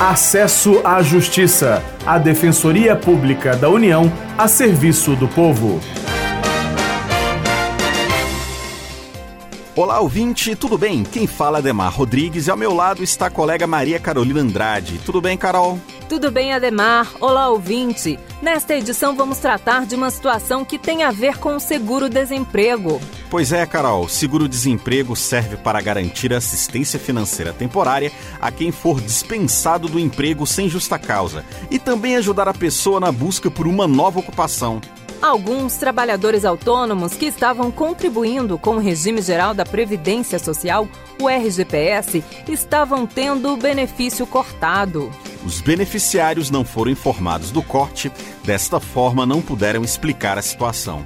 Acesso à Justiça, a Defensoria Pública da União a serviço do povo. Olá, ouvinte, tudo bem? Quem fala é Demar Rodrigues e ao meu lado está a colega Maria Carolina Andrade. Tudo bem, Carol? Tudo bem, Ademar? Olá, ouvinte! Nesta edição vamos tratar de uma situação que tem a ver com o seguro-desemprego. Pois é, Carol, seguro-desemprego serve para garantir assistência financeira temporária a quem for dispensado do emprego sem justa causa e também ajudar a pessoa na busca por uma nova ocupação. Alguns trabalhadores autônomos que estavam contribuindo com o regime geral da Previdência Social, o RGPS, estavam tendo o benefício cortado. Os beneficiários não foram informados do corte, desta forma não puderam explicar a situação.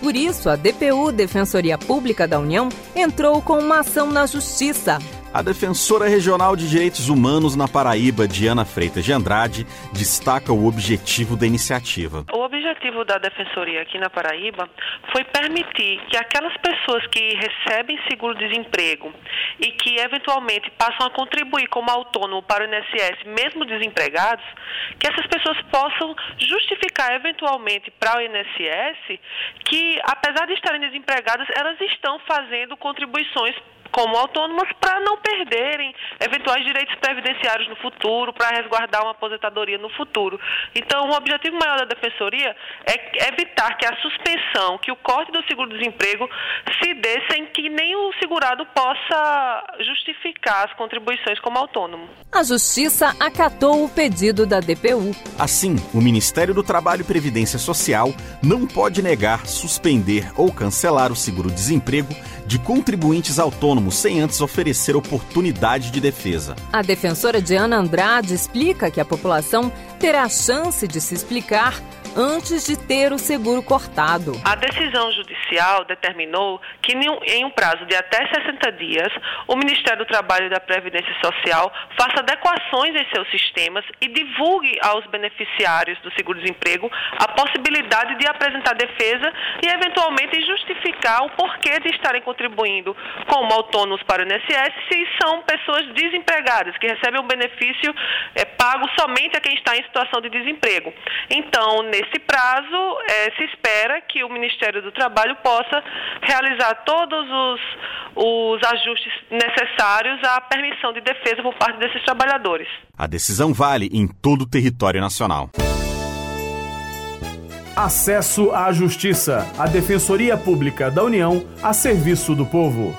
Por isso, a DPU, Defensoria Pública da União, entrou com uma ação na Justiça a defensora regional de direitos humanos na Paraíba, Diana Freitas de Andrade, destaca o objetivo da iniciativa. O objetivo da defensoria aqui na Paraíba foi permitir que aquelas pessoas que recebem seguro-desemprego e que eventualmente passam a contribuir como autônomo para o INSS, mesmo desempregados, que essas pessoas possam justificar eventualmente para o INSS que, apesar de estarem desempregadas, elas estão fazendo contribuições como autônomas para não perderem eventuais direitos previdenciários no futuro, para resguardar uma aposentadoria no futuro. Então, o objetivo maior da defensoria é evitar que a suspensão, que o corte do seguro-desemprego se dê sem que nem o segurado possa justificar as contribuições como autônomo. A Justiça acatou o pedido da DPU. Assim, o Ministério do Trabalho e Previdência Social não pode negar, suspender ou cancelar o seguro-desemprego de contribuintes autônomos sem antes oferecer oportunidade de defesa. A defensora Diana Andrade explica que a população terá chance de se explicar antes de ter o seguro cortado. A decisão judicial determinou que, em um prazo de até 60 dias, o Ministério do Trabalho e da Previdência Social faça adequações em seus sistemas e divulgue aos beneficiários do seguro-desemprego a possibilidade de apresentar defesa e, eventualmente, justificar o porquê de estarem contribuindo como autônomos para o INSS se são pessoas desempregadas, que recebem um benefício é, pago somente a quem está em situação de desemprego. Então, nesse nesse prazo, é, se espera que o Ministério do Trabalho possa realizar todos os, os ajustes necessários à permissão de defesa por parte desses trabalhadores. A decisão vale em todo o território nacional. Acesso à Justiça, a Defensoria Pública da União a serviço do povo.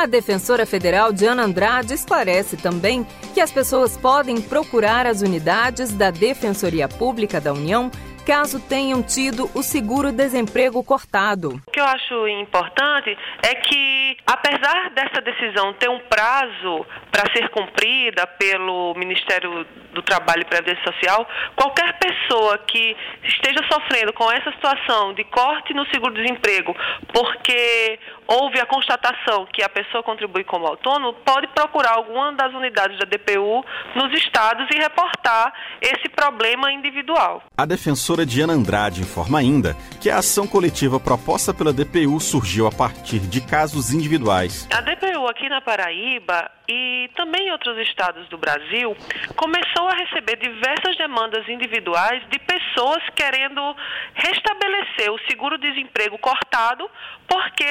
A defensora federal Diana Andrade esclarece também que as pessoas podem procurar as unidades da Defensoria Pública da União caso tenham tido o seguro-desemprego cortado. O que eu acho importante é que, apesar dessa decisão ter um prazo para ser cumprida pelo Ministério do Trabalho e Previdência Social, qualquer pessoa que esteja sofrendo com essa situação de corte no seguro-desemprego, porque houve a constatação que a pessoa contribui como autônomo, pode procurar alguma das unidades da DPU nos estados e reportar esse problema individual. A defensora Diana Andrade informa ainda que a ação coletiva proposta pela DPU surgiu a partir de casos individuais. A DPU aqui na Paraíba e também em outros estados do Brasil começou a receber diversas demandas individuais de pessoas querendo restabelecer o seguro-desemprego cortado porque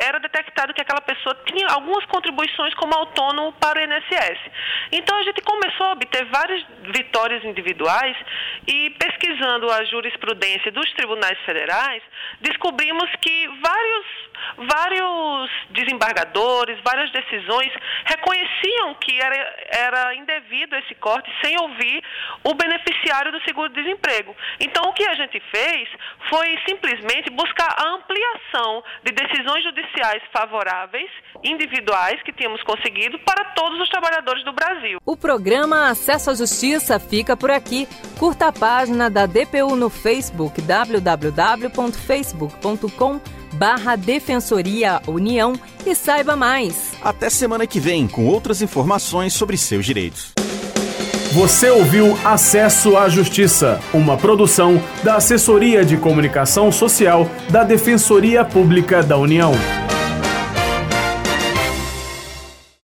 era detectado que aquela pessoa tinha algumas contribuições como autônomo para o INSS. Então a gente começou a obter várias vitórias individuais e pesquisando a jurisprudência dos tribunais federais, descobrimos que vários vários desembargadores, várias decisões reconheciam que era, era indevido esse corte sem ouvir o beneficiário do seguro-desemprego. Então, o que a gente fez foi simplesmente buscar a ampliação de decisões judiciais favoráveis, individuais, que tínhamos conseguido para todos os trabalhadores do Brasil. O programa Acesso à Justiça fica por aqui. Curta a página da DPU no Facebook, www.facebook.com barra Defensoria União e saiba mais. Até semana que vem com outras informações sobre seus direitos. Você ouviu Acesso à Justiça, uma produção da Assessoria de Comunicação Social da Defensoria Pública da União.